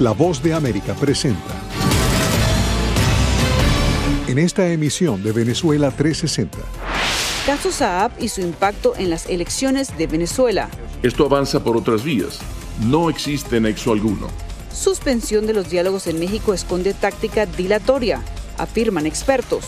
La Voz de América presenta. En esta emisión de Venezuela 360. Caso Saab y su impacto en las elecciones de Venezuela. Esto avanza por otras vías. No existe nexo alguno. Suspensión de los diálogos en México esconde táctica dilatoria, afirman expertos.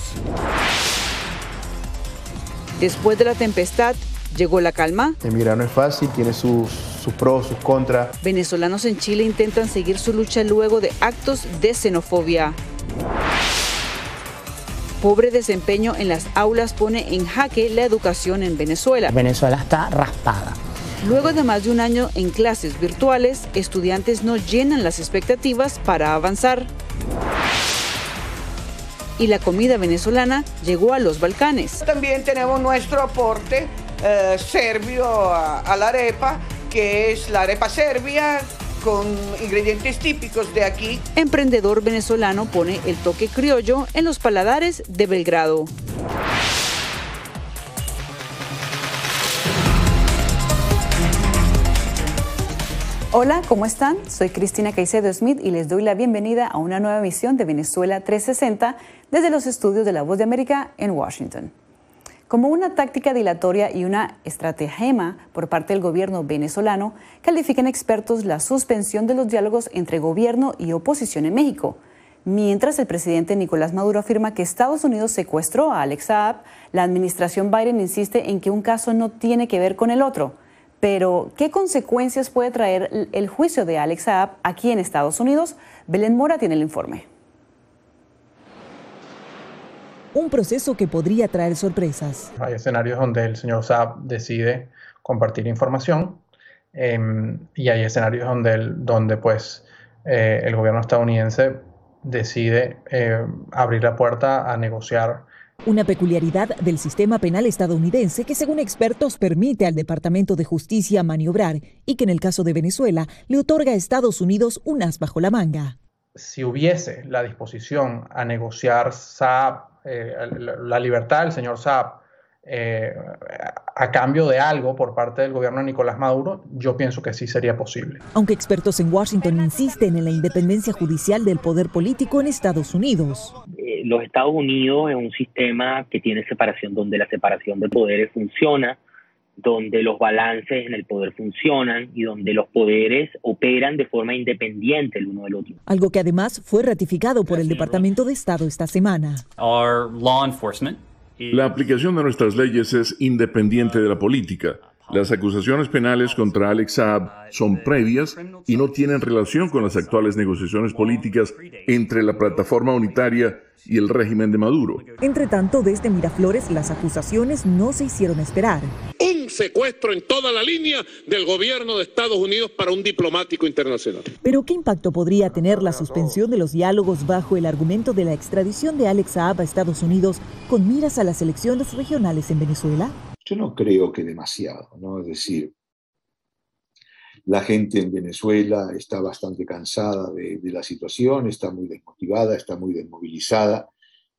Después de la tempestad, ¿llegó la calma? Emigrar no es fácil, tiene sus, sus pros, sus contras. Venezolanos en Chile intentan seguir su lucha luego de actos de xenofobia. Pobre desempeño en las aulas pone en jaque la educación en Venezuela. Venezuela está raspada. Luego de más de un año en clases virtuales, estudiantes no llenan las expectativas para avanzar. Y la comida venezolana llegó a los Balcanes. También tenemos nuestro aporte eh, serbio a, a la arepa, que es la arepa serbia con ingredientes típicos de aquí. Emprendedor venezolano pone el toque criollo en los paladares de Belgrado. Hola, ¿cómo están? Soy Cristina Caicedo Smith y les doy la bienvenida a una nueva emisión de Venezuela 360 desde los estudios de La Voz de América en Washington. Como una táctica dilatoria y una estratagema por parte del gobierno venezolano, califican expertos la suspensión de los diálogos entre gobierno y oposición en México. Mientras el presidente Nicolás Maduro afirma que Estados Unidos secuestró a Alex Saab, la administración Biden insiste en que un caso no tiene que ver con el otro. Pero, ¿qué consecuencias puede traer el juicio de Alex Saab aquí en Estados Unidos? Belén Mora tiene el informe. Un proceso que podría traer sorpresas. Hay escenarios donde el señor Saab decide compartir información eh, y hay escenarios donde, el, donde pues, eh, el gobierno estadounidense decide eh, abrir la puerta a negociar una peculiaridad del sistema penal estadounidense que según expertos permite al Departamento de Justicia maniobrar y que en el caso de Venezuela le otorga a Estados Unidos un as bajo la manga. Si hubiese la disposición a negociar Saab, eh, la libertad del señor Saab, eh, a cambio de algo por parte del gobierno de Nicolás Maduro, yo pienso que sí sería posible. Aunque expertos en Washington insisten en la independencia judicial del poder político en Estados Unidos. Eh, los Estados Unidos es un sistema que tiene separación, donde la separación de poderes funciona, donde los balances en el poder funcionan y donde los poderes operan de forma independiente el uno del otro. Algo que además fue ratificado por el Departamento de Estado esta semana. Our law enforcement la aplicación de nuestras leyes es independiente de la política. Las acusaciones penales contra Alex Saab son previas y no tienen relación con las actuales negociaciones políticas entre la plataforma unitaria y el régimen de Maduro. Entre tanto, desde Miraflores las acusaciones no se hicieron esperar. Un secuestro en toda la línea del gobierno de Estados Unidos para un diplomático internacional. Pero ¿qué impacto podría tener la suspensión de los diálogos bajo el argumento de la extradición de Alex Saab a Estados Unidos con miras a las elecciones regionales en Venezuela? Yo no creo que demasiado, ¿no? Es decir, la gente en Venezuela está bastante cansada de, de, la situación, está muy desmotivada, está muy desmovilizada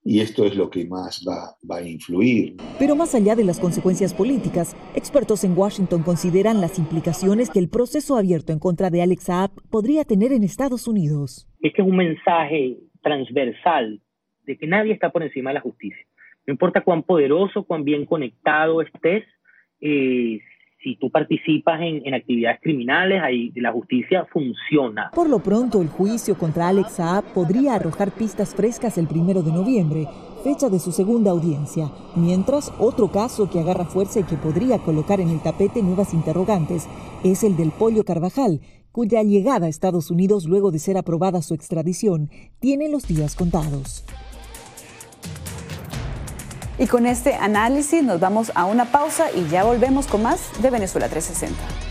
y esto es lo que más va, va, a influir. Pero más allá de las consecuencias políticas, expertos en Washington consideran las implicaciones que el proceso abierto en contra de Alex Saab podría tener en Estados Unidos. Este es un mensaje transversal de que nadie está por encima de la justicia. No importa cuán poderoso, cuán bien conectado estés, eh, si tú participas en, en, actividades criminales, ahí la justicia funciona. Por lo pronto, el juicio contra Alex Saab podría arrojar pistas frescas el primero de noviembre, fecha de su segunda audiencia. Mientras, otro caso que agarra fuerza y que podría colocar en el tapete nuevas interrogantes es el del Pollo Carvajal, cuya llegada a Estados Unidos luego de ser aprobada su extradición tiene los días contados. Y con este análisis nos vamos a una pausa y ya volvemos con más de Venezuela 360.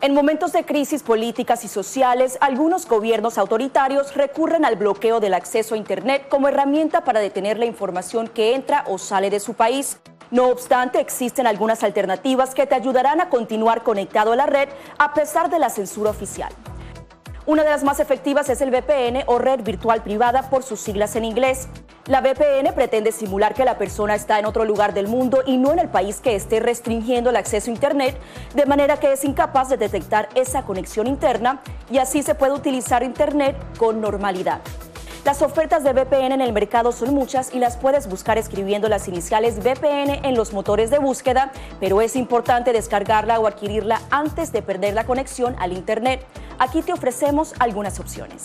En momentos de crisis políticas y sociales, algunos gobiernos autoritarios recurren al bloqueo del acceso a Internet como herramienta para detener la información que entra o sale de su país. No obstante, existen algunas alternativas que te ayudarán a continuar conectado a la red a pesar de la censura oficial. Una de las más efectivas es el VPN o red virtual privada por sus siglas en inglés. La VPN pretende simular que la persona está en otro lugar del mundo y no en el país que esté restringiendo el acceso a Internet, de manera que es incapaz de detectar esa conexión interna y así se puede utilizar Internet con normalidad. Las ofertas de VPN en el mercado son muchas y las puedes buscar escribiendo las iniciales VPN en los motores de búsqueda, pero es importante descargarla o adquirirla antes de perder la conexión al Internet. Aquí te ofrecemos algunas opciones.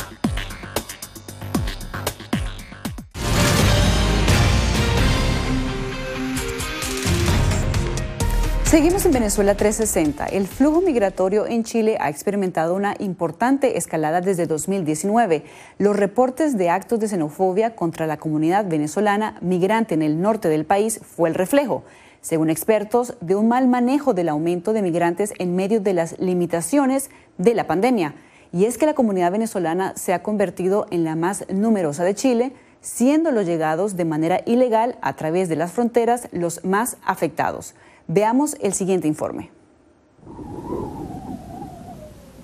Seguimos en Venezuela 360. El flujo migratorio en Chile ha experimentado una importante escalada desde 2019. Los reportes de actos de xenofobia contra la comunidad venezolana migrante en el norte del país fue el reflejo, según expertos, de un mal manejo del aumento de migrantes en medio de las limitaciones de la pandemia. Y es que la comunidad venezolana se ha convertido en la más numerosa de Chile, siendo los llegados de manera ilegal a través de las fronteras los más afectados. Veamos el siguiente informe.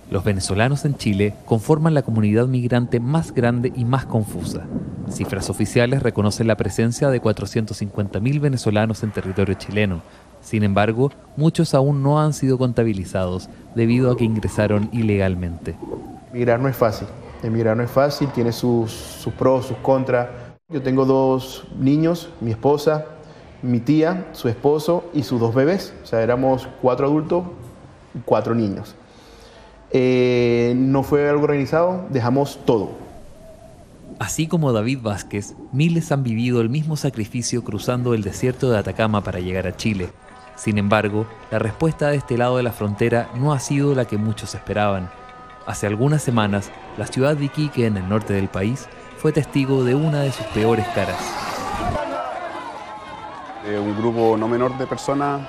Los venezolanos en Chile conforman la comunidad migrante más grande y más confusa. Cifras oficiales reconocen la presencia de 450.000 venezolanos en territorio chileno. Sin embargo, muchos aún no han sido contabilizados debido a que ingresaron ilegalmente. Migrar no es fácil. Emigrar no es fácil, tiene sus, sus pros, sus contras. Yo tengo dos niños, mi esposa, mi tía, su esposo y sus dos bebés. O sea, éramos cuatro adultos y cuatro niños. Eh, no fue algo organizado, dejamos todo. Así como David Vázquez, miles han vivido el mismo sacrificio cruzando el desierto de Atacama para llegar a Chile. Sin embargo, la respuesta de este lado de la frontera no ha sido la que muchos esperaban. Hace algunas semanas, la ciudad de Iquique, en el norte del país, fue testigo de una de sus peores caras un grupo no menor de personas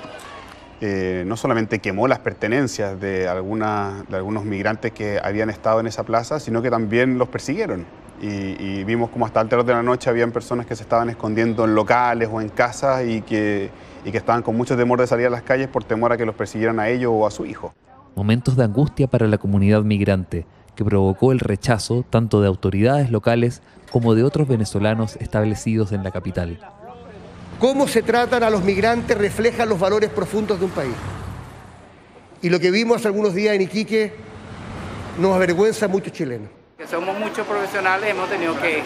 eh, no solamente quemó las pertenencias de, de algunos migrantes que habían estado en esa plaza, sino que también los persiguieron. Y, vimos como hasta altas de la noche habían personas que se estaban escondiendo en locales o en casas y que, y que estaban con mucho temor de salir a las calles por temor a que los persiguieran a ellos o a su hijo. Momentos de angustia para la comunidad migrante, que provocó el rechazo tanto de autoridades locales como de otros venezolanos establecidos en la capital. Cómo se tratan a los migrantes refleja los valores profundos de un país. Y lo que vimos hace algunos días en Iquique nos avergüenza a muchos chilenos. somos muchos profesionales, hemos tenido que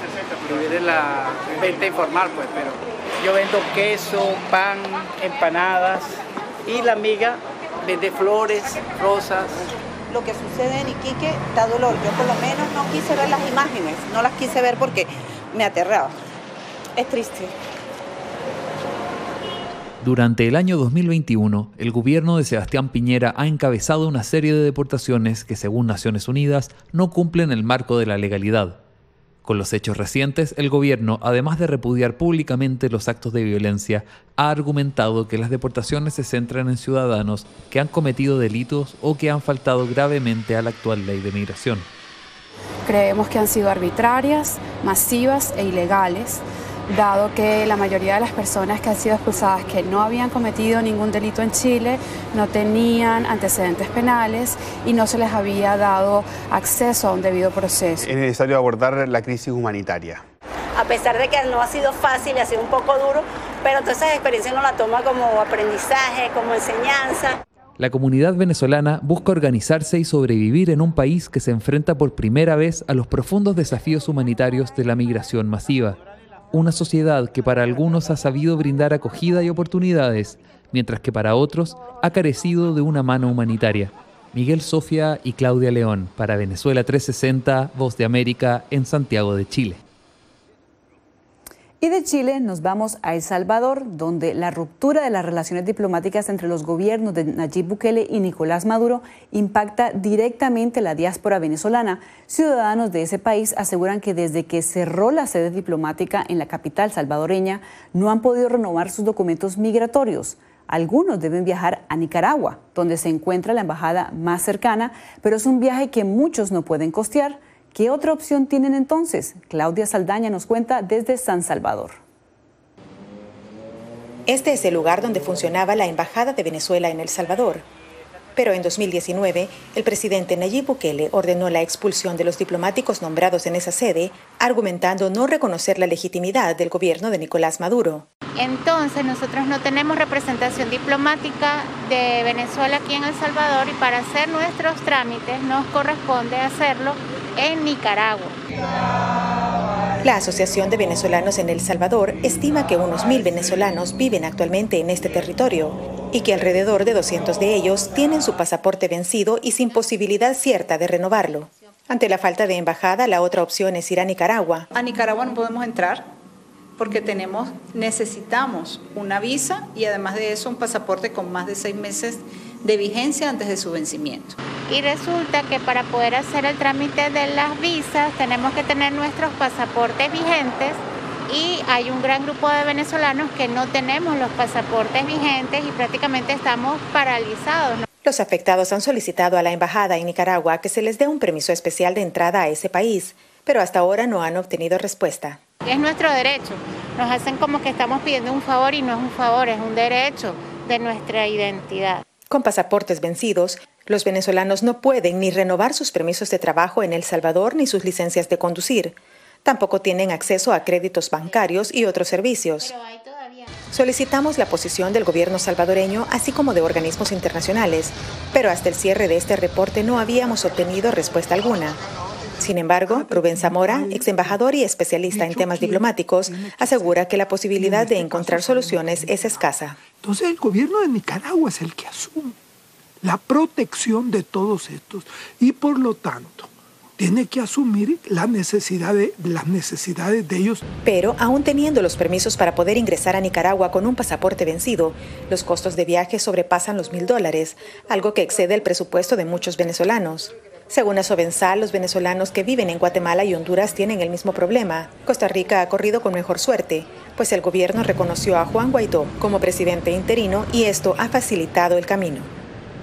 vivir en la venta informal, pues, pero yo vendo queso, pan, empanadas y la amiga vende flores, rosas. Lo que sucede en Iquique da dolor. Yo por lo menos no quise ver las imágenes, no las quise ver porque me aterraba. Es triste. Durante el año 2021, el gobierno de Sebastián Piñera ha encabezado una serie de deportaciones que, según Naciones Unidas, no cumplen el marco de la legalidad. Con los hechos recientes, el gobierno, además de repudiar públicamente los actos de violencia, ha argumentado que las deportaciones se centran en ciudadanos que han cometido delitos o que han faltado gravemente a la actual ley de migración. creemos que han sido arbitrarias, masivas e ilegales dado que la mayoría de las personas que han sido expulsadas que no habían cometido ningún delito en Chile no tenían antecedentes penales y no se les había dado acceso a un debido proceso. Es necesario abordar la crisis humanitaria. A pesar de que no ha sido fácil, ha sido un poco duro, pero todas esas experiencias uno la toma como aprendizaje, como enseñanza. La comunidad venezolana busca organizarse y sobrevivir en un país que se enfrenta por primera vez a los profundos desafíos humanitarios de la migración masiva una sociedad que para algunos ha sabido brindar acogida y oportunidades, mientras que para otros ha carecido de una mano humanitaria. Miguel Sofia y Claudia León, para Venezuela 360, Voz de América, en Santiago de Chile. Y de Chile nos vamos a El Salvador, donde la ruptura de las relaciones diplomáticas entre los gobiernos de Nayib Bukele y Nicolás Maduro impacta directamente la diáspora venezolana. Ciudadanos de ese país aseguran que desde que cerró la sede diplomática en la capital salvadoreña no han podido renovar sus documentos migratorios. Algunos deben viajar a Nicaragua, donde se encuentra la embajada más cercana, pero es un viaje que muchos no pueden costear. ¿Qué otra opción tienen entonces? Claudia Saldaña nos cuenta desde San Salvador. Este es el lugar donde funcionaba la Embajada de Venezuela en El Salvador. Pero en 2019, el presidente Nayib Bukele ordenó la expulsión de los diplomáticos nombrados en esa sede, argumentando no reconocer la legitimidad del gobierno de Nicolás Maduro. Entonces, nosotros no tenemos representación diplomática de Venezuela aquí en El Salvador y para hacer nuestros trámites nos corresponde hacerlo en Nicaragua. La Asociación de Venezolanos en El Salvador estima que unos mil venezolanos viven actualmente en este territorio y que alrededor de 200 de ellos tienen su pasaporte vencido y sin posibilidad cierta de renovarlo. Ante la falta de embajada, la otra opción es ir a Nicaragua. A Nicaragua no podemos entrar porque tenemos, necesitamos una visa y además de eso un pasaporte con más de seis meses de vigencia antes de su vencimiento. Y resulta que para poder hacer el trámite de las visas tenemos que tener nuestros pasaportes vigentes y hay un gran grupo de venezolanos que no tenemos los pasaportes vigentes y prácticamente estamos paralizados. Los afectados han solicitado a la embajada en Nicaragua que se les dé un permiso especial de entrada a ese país, pero hasta ahora no han obtenido respuesta. Es nuestro derecho. Nos hacen como que estamos pidiendo un favor y no es un favor, es un derecho de nuestra identidad. Con pasaportes vencidos, los venezolanos no pueden ni renovar sus permisos de trabajo en El Salvador ni sus licencias de conducir. Tampoco tienen acceso a créditos bancarios y otros servicios. Solicitamos la posición del gobierno salvadoreño, así como de organismos internacionales, pero hasta el cierre de este reporte no habíamos obtenido respuesta alguna. Sin embargo, Rubén Zamora, ex embajador y especialista en temas diplomáticos, asegura que la posibilidad de encontrar soluciones es escasa. Entonces el gobierno de Nicaragua es el que asume la protección de todos estos y por lo tanto tiene que asumir la necesidad de, las necesidades de ellos. Pero aún teniendo los permisos para poder ingresar a Nicaragua con un pasaporte vencido, los costos de viaje sobrepasan los mil dólares, algo que excede el presupuesto de muchos venezolanos. Según Asovensal, los venezolanos que viven en Guatemala y Honduras tienen el mismo problema. Costa Rica ha corrido con mejor suerte, pues el gobierno reconoció a Juan Guaidó como presidente interino y esto ha facilitado el camino.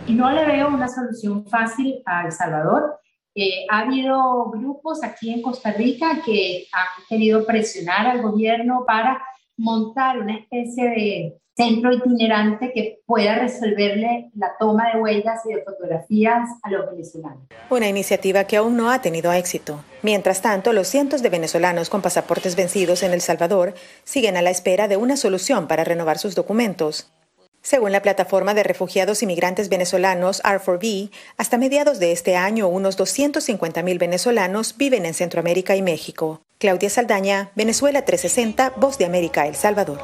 Y no le veo una solución fácil a El Salvador. Eh, ha habido grupos aquí en Costa Rica que han querido presionar al gobierno para montar una especie de centro itinerante que pueda resolverle la toma de huellas y de fotografías a los venezolanos. Una iniciativa que aún no ha tenido éxito. Mientras tanto, los cientos de venezolanos con pasaportes vencidos en El Salvador siguen a la espera de una solución para renovar sus documentos. Según la plataforma de refugiados inmigrantes venezolanos R4B, hasta mediados de este año unos 250.000 venezolanos viven en Centroamérica y México. Claudia Saldaña, Venezuela 360, Voz de América, El Salvador.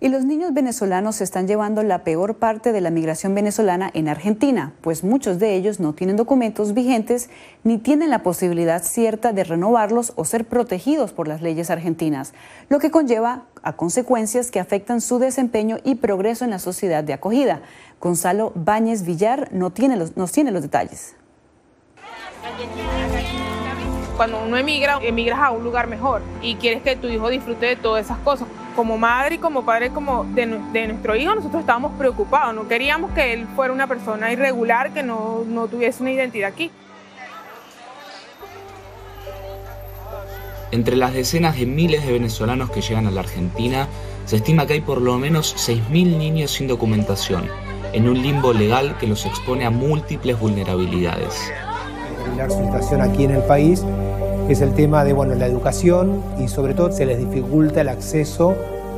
Y los niños venezolanos están llevando la peor parte de la migración venezolana en Argentina, pues muchos de ellos no tienen documentos vigentes ni tienen la posibilidad cierta de renovarlos o ser protegidos por las leyes argentinas, lo que conlleva a consecuencias que afectan su desempeño y progreso en la sociedad de acogida. Gonzalo Báñez Villar no tiene los, nos tiene los detalles cuando uno emigra, emigras a un lugar mejor y quieres que tu hijo disfrute de todas esas cosas. Como madre y como padre como de, nuestro hijo, nosotros estábamos preocupados, no queríamos que él fuera una persona irregular, que no, no tuviese una identidad aquí. Entre las decenas de miles de venezolanos que llegan a la Argentina, se estima que hay por lo menos 6.000 niños sin documentación, en un limbo legal que los expone a múltiples vulnerabilidades. La situación aquí en el país es el tema de bueno, la educación y sobre todo se les dificulta el acceso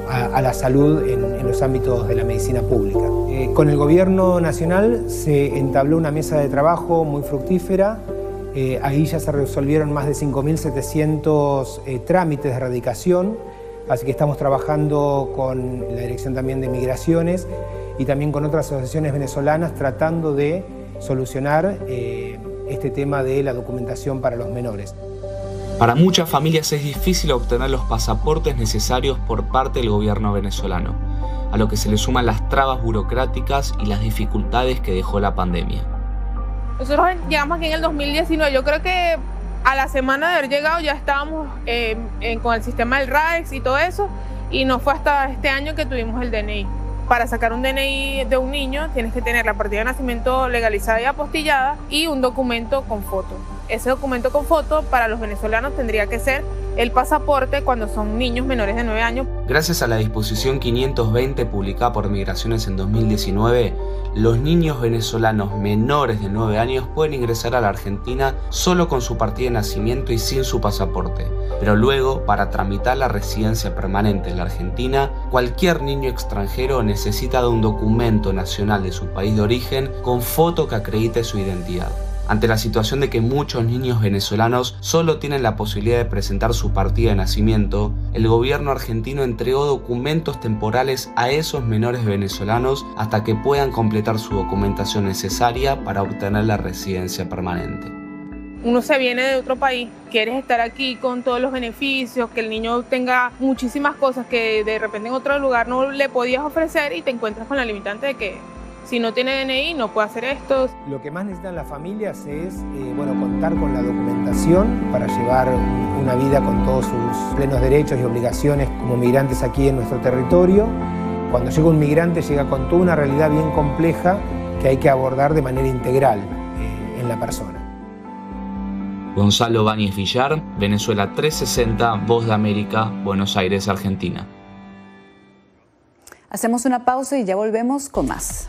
a, la salud en, los ámbitos de la medicina pública. Eh, con el gobierno nacional se entabló una mesa de trabajo muy fructífera. Eh, ahí ya se resolvieron más de 5.700 eh, trámites de erradicación, así que estamos trabajando con la Dirección también de Migraciones y también con otras asociaciones venezolanas tratando de solucionar este tema de la documentación para los menores. Para muchas familias es difícil obtener los pasaportes necesarios por parte del gobierno venezolano, a lo que se le suman las trabas burocráticas y las dificultades que dejó la pandemia. Nosotros llegamos aquí en el 2019, yo creo que a la semana de haber llegado ya estábamos eh, con el sistema del RAEX y todo eso, y no fue hasta este año que tuvimos el DNI. Para sacar un DNI de un niño tienes que tener la partida de nacimiento legalizada y apostillada y un documento con foto ese documento con foto para los venezolanos tendría que ser el pasaporte cuando son niños menores de 9 años. Gracias a la disposición 520 publicada por Migraciones en 2019, los niños venezolanos menores de 9 años pueden ingresar a la Argentina solo con su partida de nacimiento y sin su pasaporte. Pero luego, para tramitar la residencia permanente en la Argentina, cualquier niño extranjero necesita de un documento nacional de su país de origen con foto que acredite su identidad. Ante la situación de que muchos niños venezolanos solo tienen la posibilidad de presentar su partida de nacimiento, el gobierno argentino entregó documentos temporales a esos menores venezolanos hasta que puedan completar su documentación necesaria para obtener la residencia permanente. Uno se viene de otro país, quieres estar aquí con todos los beneficios, que el niño tenga muchísimas cosas que de repente en otro lugar no le podías ofrecer y te encuentras con la limitante de que si no tiene DNI no puede hacer esto. Lo que más necesitan las familias es eh, bueno, contar con la documentación para llevar una vida con todos sus plenos derechos y obligaciones como migrantes aquí en nuestro territorio. Cuando llega un migrante llega con toda una realidad bien compleja que hay que abordar de manera integral eh, en la persona. Gonzalo Báñez Villar, Venezuela 360, Voz de América, Buenos Aires, Argentina. Hacemos una pausa y ya volvemos con más.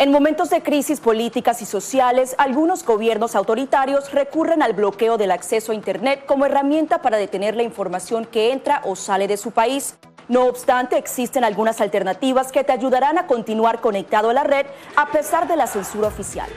En momentos de crisis políticas y sociales, algunos gobiernos autoritarios recurren al bloqueo del acceso a Internet como herramienta para detener la información que entra o sale de su país. No obstante, existen algunas alternativas que te ayudarán a continuar conectado a la red a pesar de la censura oficial.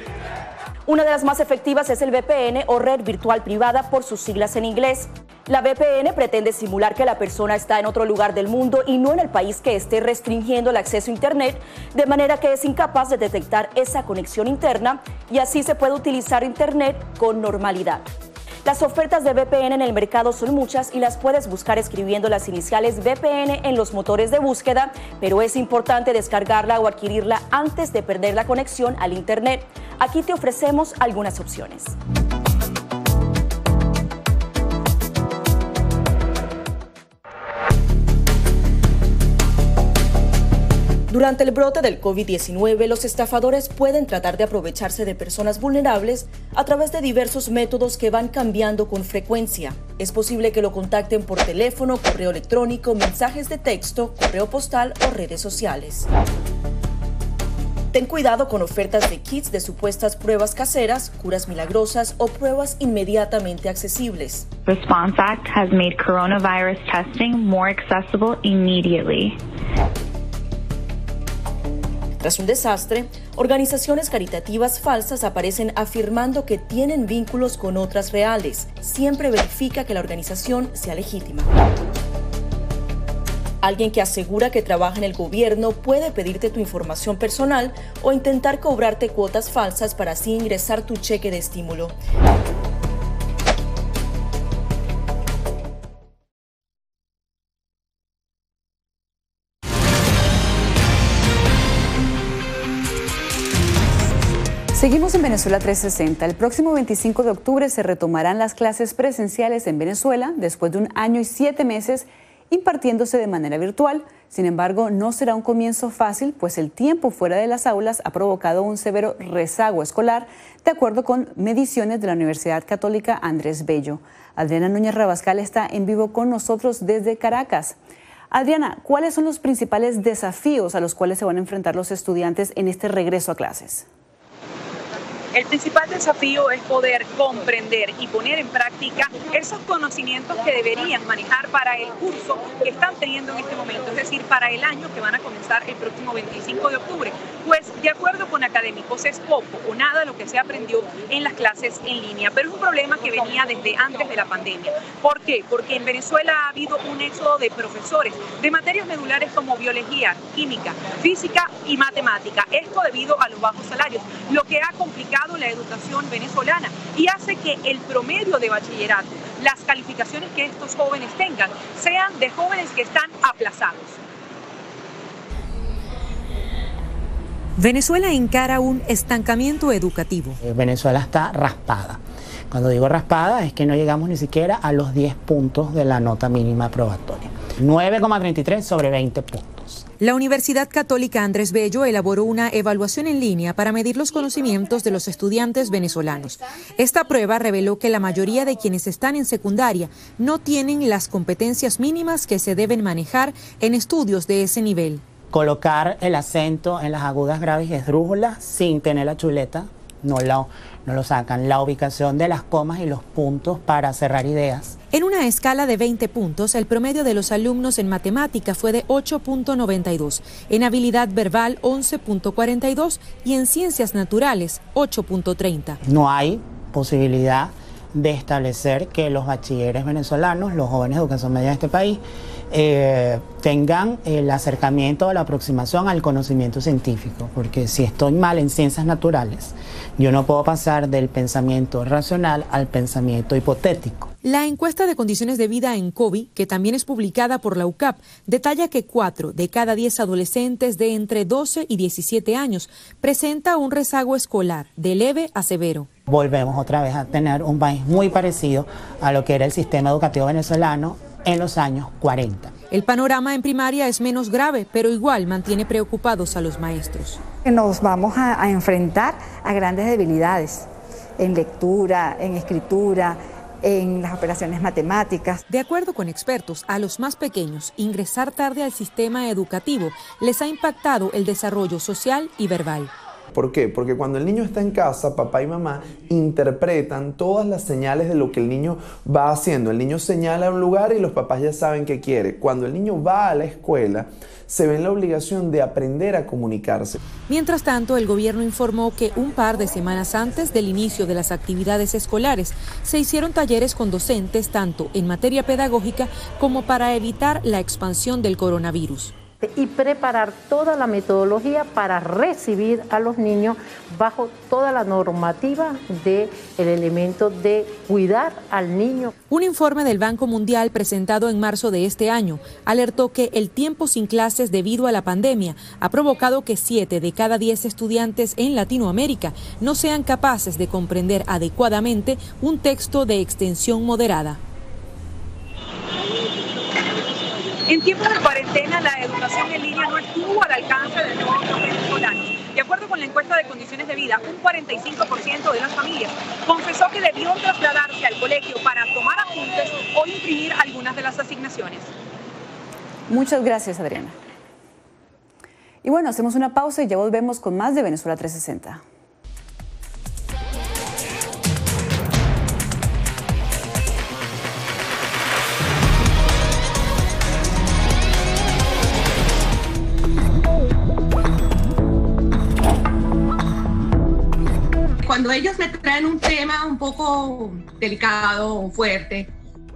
Una de las más efectivas es el VPN o red virtual privada por sus siglas en inglés. La VPN pretende simular que la persona está en otro lugar del mundo y no en el país que esté restringiendo el acceso a Internet, de manera que es incapaz de detectar esa conexión interna y así se puede utilizar Internet con normalidad. Las ofertas de VPN en el mercado son muchas y las puedes buscar escribiendo las iniciales VPN en los motores de búsqueda, pero es importante descargarla o adquirirla antes de perder la conexión al Internet. Aquí te ofrecemos algunas opciones. Durante el brote del COVID-19, los estafadores pueden tratar de aprovecharse de personas vulnerables a través de diversos métodos que van cambiando con frecuencia. Es posible que lo contacten por teléfono, correo electrónico, mensajes de texto, correo postal o redes sociales. Ten cuidado con ofertas de kits de supuestas pruebas caseras, curas milagrosas o pruebas inmediatamente accesibles. Response Act has made coronavirus testing more accessible immediately. Tras un desastre, organizaciones caritativas falsas aparecen afirmando que tienen vínculos con otras reales. Siempre verifica que la organización sea legítima. Alguien que asegura que trabaja en el gobierno puede pedirte tu información personal o intentar cobrarte cuotas falsas para así ingresar tu cheque de estímulo. Seguimos en Venezuela 360. El próximo 25 de octubre se retomarán las clases presenciales en Venezuela después de un año y siete meses impartiéndose de manera virtual. Sin embargo, no será un comienzo fácil, pues el tiempo fuera de las aulas ha provocado un severo rezago escolar, de acuerdo con mediciones de la Universidad Católica Andrés Bello. Adriana Núñez Rabascal está en vivo con nosotros desde Caracas. Adriana, ¿cuáles son los principales desafíos a los cuales se van a enfrentar los estudiantes en este regreso a clases? El principal desafío es poder comprender y poner en práctica esos conocimientos que deberían manejar para el curso que están teniendo en este momento, es decir, para el año que van a comenzar el próximo 25 de octubre. Pues de acuerdo con académicos es poco o nada lo que se aprendió en las clases en línea, pero es un problema que venía desde antes de la pandemia. ¿Por qué? Porque en Venezuela ha habido un éxodo de profesores de materias medulares como biología, química, física y matemática. Esto debido a los bajos salarios, lo que ha complicado la educación venezolana y hace que el promedio de bachillerato, las calificaciones que estos jóvenes tengan, sean de jóvenes que están aplazados. Venezuela encara un estancamiento educativo. Eh, Venezuela está raspada. Cuando digo raspada es que no llegamos ni siquiera a los 10 puntos de la nota mínima probatoria. 9,33 sobre 20 puntos. La Universidad Católica Andrés Bello elaboró una evaluación en línea para medir los conocimientos de los estudiantes venezolanos. Esta prueba reveló que la mayoría de quienes están en secundaria no tienen las competencias mínimas que se deben manejar en estudios de ese nivel. Colocar el acento en las agudas graves y esdrújulas sin tener la chuleta no lo, no lo sacan. La ubicación de las comas y los puntos para cerrar ideas. En una escala de 20 puntos, el promedio de los alumnos en matemática fue de 8.92, en habilidad verbal 11.42 y en ciencias naturales 8.30. No hay posibilidad de establecer que los bachilleres venezolanos, los jóvenes de educación media de este país, eh, tengan el acercamiento o la aproximación al conocimiento científico, porque si estoy mal en ciencias naturales, yo no puedo pasar del pensamiento racional al pensamiento hipotético. La encuesta de condiciones de vida en COVID, que también es publicada por la UCAP, detalla que 4 de cada 10 adolescentes de entre 12 y 17 años presenta un rezago escolar de leve a severo. Volvemos otra vez a tener un país muy parecido a lo que era el sistema educativo venezolano en los años 40. El panorama en primaria es menos grave, pero igual mantiene preocupados a los maestros. Nos vamos a, a enfrentar a grandes debilidades en lectura, en escritura, en las operaciones matemáticas. De acuerdo con expertos, a los más pequeños, ingresar tarde al sistema educativo les ha impactado el desarrollo social y verbal. ¿Por qué? Porque cuando el niño está en casa, papá y mamá interpretan todas las señales de lo que el niño va haciendo. El niño señala un lugar y los papás ya saben qué quiere. Cuando el niño va a la escuela, se ve en la obligación de aprender a comunicarse. Mientras tanto, el gobierno informó que un par de semanas antes del inicio de las actividades escolares se hicieron talleres con docentes tanto en materia pedagógica como para evitar la expansión del coronavirus y preparar toda la metodología para recibir a los niños bajo toda la normativa del el elemento de cuidar al niño. Un informe del Banco Mundial presentado en marzo de este año alertó que el tiempo sin clases debido a la pandemia ha provocado que 7 de cada 10 estudiantes en Latinoamérica no sean capaces de comprender adecuadamente un texto de extensión moderada. En tiempos de cuarentena, la educación en línea no estuvo al alcance de los venezolanos. De acuerdo con la encuesta de condiciones de vida, un 45% de las familias confesó que debió trasladarse al colegio para tomar apuntes o imprimir algunas de las asignaciones. Muchas gracias, Adriana. Y bueno, hacemos una pausa y ya volvemos con más de Venezuela 360. Ellos me traen un tema un poco delicado fuerte,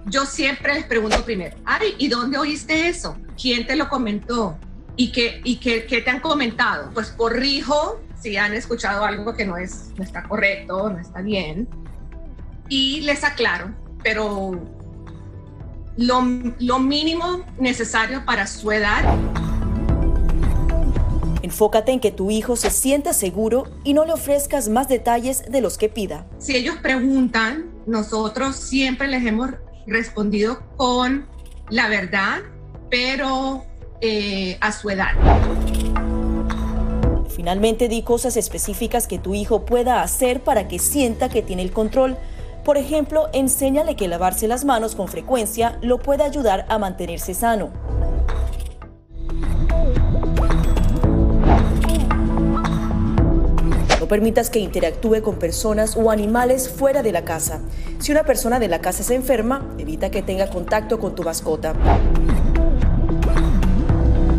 yo siempre les pregunto primero, ay, ¿y dónde oíste eso? ¿Quién te lo comentó? ¿Y qué, y qué, qué te han comentado? Pues corrijo si han escuchado algo que no, es, no está correcto, no está bien, y les aclaro, pero lo, lo mínimo necesario para su edad Enfócate en que tu hijo se sienta seguro y no le ofrezcas más detalles de los que pida. Si ellos preguntan, nosotros siempre les hemos respondido con la verdad, pero eh, a su edad. Finalmente di cosas específicas que tu hijo pueda hacer para que sienta que tiene el control. Por ejemplo, enséñale que lavarse las manos con frecuencia lo puede ayudar a mantenerse sano. Permitas que interactúe con personas o animales fuera de la casa. Si una persona de la casa se enferma, evita que tenga contacto con tu mascota.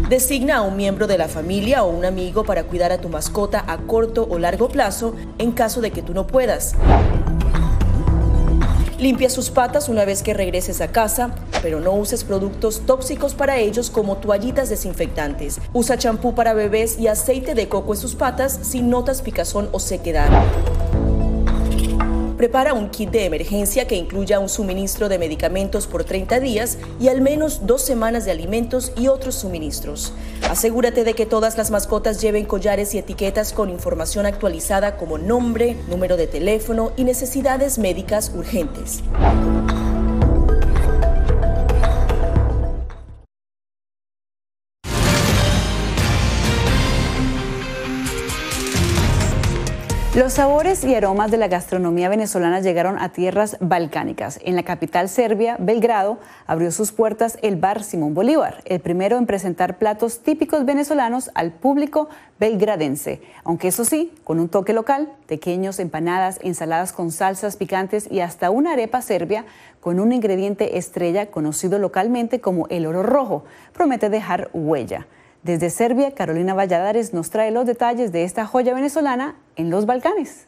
Designa a un miembro de la familia o un amigo para cuidar a tu mascota a corto o largo plazo en caso de que tú no puedas. Limpia sus patas una vez que regreses a casa, pero no uses productos tóxicos para ellos como toallitas desinfectantes. Usa champú para bebés y aceite de coco en sus patas si notas picazón o sequedad. Prepara un kit de emergencia que incluya un suministro de medicamentos por 30 días y al menos dos semanas de alimentos y otros suministros. Asegúrate de que todas las mascotas lleven collares y etiquetas con información actualizada como nombre, número de teléfono y necesidades médicas urgentes. Los sabores y aromas de la gastronomía venezolana llegaron a tierras balcánicas. En la capital serbia, Belgrado, abrió sus puertas el bar Simón Bolívar, el primero en presentar platos típicos venezolanos al público belgradense. Aunque eso sí, con un toque local, pequeños empanadas, ensaladas con salsas picantes y hasta una arepa serbia con un ingrediente estrella conocido localmente como el oro rojo, promete dejar huella. Desde Serbia, Carolina Valladares nos trae los detalles de esta joya venezolana en los Balcanes.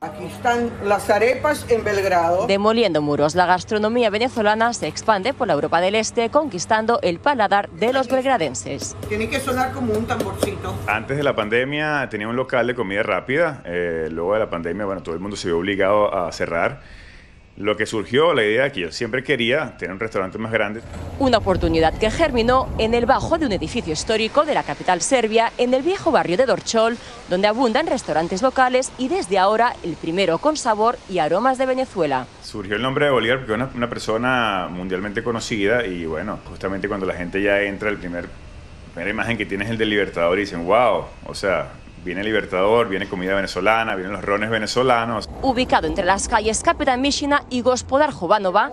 Aquí están las arepas en Belgrado. Demoliendo muros, la gastronomía venezolana se expande por la Europa del Este, conquistando el paladar de los belgradenses. Tiene que sonar como un tamborcito. Antes de la pandemia tenía un local de comida rápida. Eh, luego de la pandemia, bueno, todo el mundo se vio obligado a cerrar lo que surgió, la idea que yo siempre quería, tener un restaurante más grande. Una oportunidad que germinó en el bajo de un edificio histórico de la capital serbia, en el viejo barrio de Dorchol, donde abundan restaurantes locales y desde ahora el primero con sabor y aromas de Venezuela. Surgió el nombre de Bolívar porque es una, una persona mundialmente conocida y bueno, justamente cuando la gente ya entra, el primer, la primera imagen que tienes es el del Libertador y dicen, wow, o sea, Viene Libertador, viene comida venezolana, vienen los rones venezolanos. Ubicado entre las calles Capitán Mishina y Gospodar Jovanova,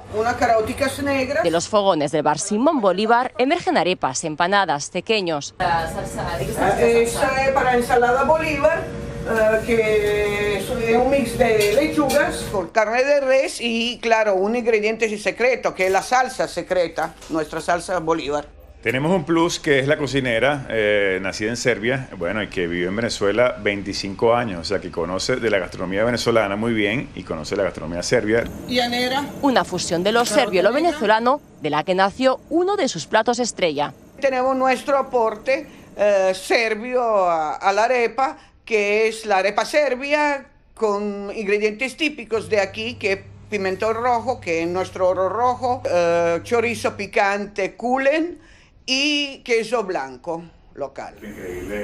negras. De los fogones del bar Simón Bolívar emergen arepas, empanadas, pequeños. Esta es para ensalada Bolívar, uh, que es un mix de lechugas con carne de res y, claro, un ingrediente secreto, que es la salsa secreta, nuestra salsa Bolívar. Tenemos un plus que es la cocinera, eh, nacida en Serbia, bueno, y que vivió en Venezuela 25 años, o sea, que conoce de la gastronomía venezolana muy bien y conoce la gastronomía serbia. Llanera. Una fusión de lo serbio y lo venezolano, de la que nació uno de sus platos estrella. Tenemos nuestro aporte eh, serbio a, a la arepa, que es la arepa serbia con ingredientes típicos de aquí, que pimentón rojo, que es nuestro oro rojo, eh, chorizo picante kulen, y queso blanco local.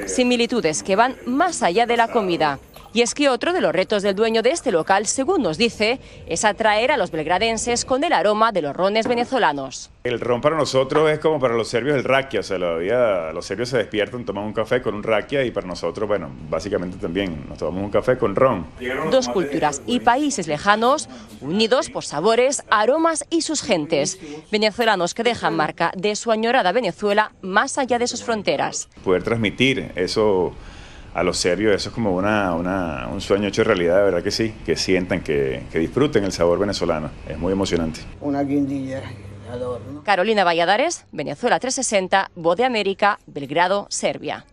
Similitudes que van más allá de la comida. Y es que otro de los retos del dueño de este local, según nos dice, es atraer a los belgradenses con el aroma de los rones venezolanos. El ron para nosotros es como para los serbios el raquia, o sea, los serbios se despiertan, toman un café con un raquia y para nosotros, bueno, básicamente también nos tomamos un café con ron. Dos culturas y países lejanos unidos por sabores, aromas y sus gentes. Venezolanos que dejan marca de su añorada Venezuela más allá de sus fronteras. Poder transmitir eso a los serbios, eso es como una, una, un sueño hecho realidad, de verdad que sí, que sientan, que, que disfruten el sabor venezolano. Es muy emocionante. Una guindilla. Carolina Valladares, Venezuela 360, Voz de América, Belgrado, Serbia.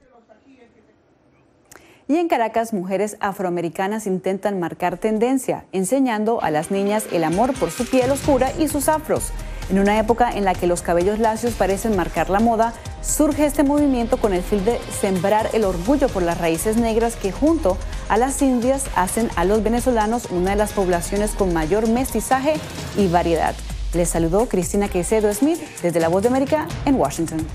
Y en Caracas, mujeres afroamericanas intentan marcar tendencia, enseñando a las niñas el amor por su piel oscura y sus afros. En una época en la que los cabellos lacios parecen marcar la moda, surge este movimiento con el fin de sembrar el orgullo por las raíces negras que junto a las indias hacen a los venezolanos una de las poblaciones con mayor mestizaje y variedad. Les saludó Cristina Queicedo Smith desde La Voz de América en Washington.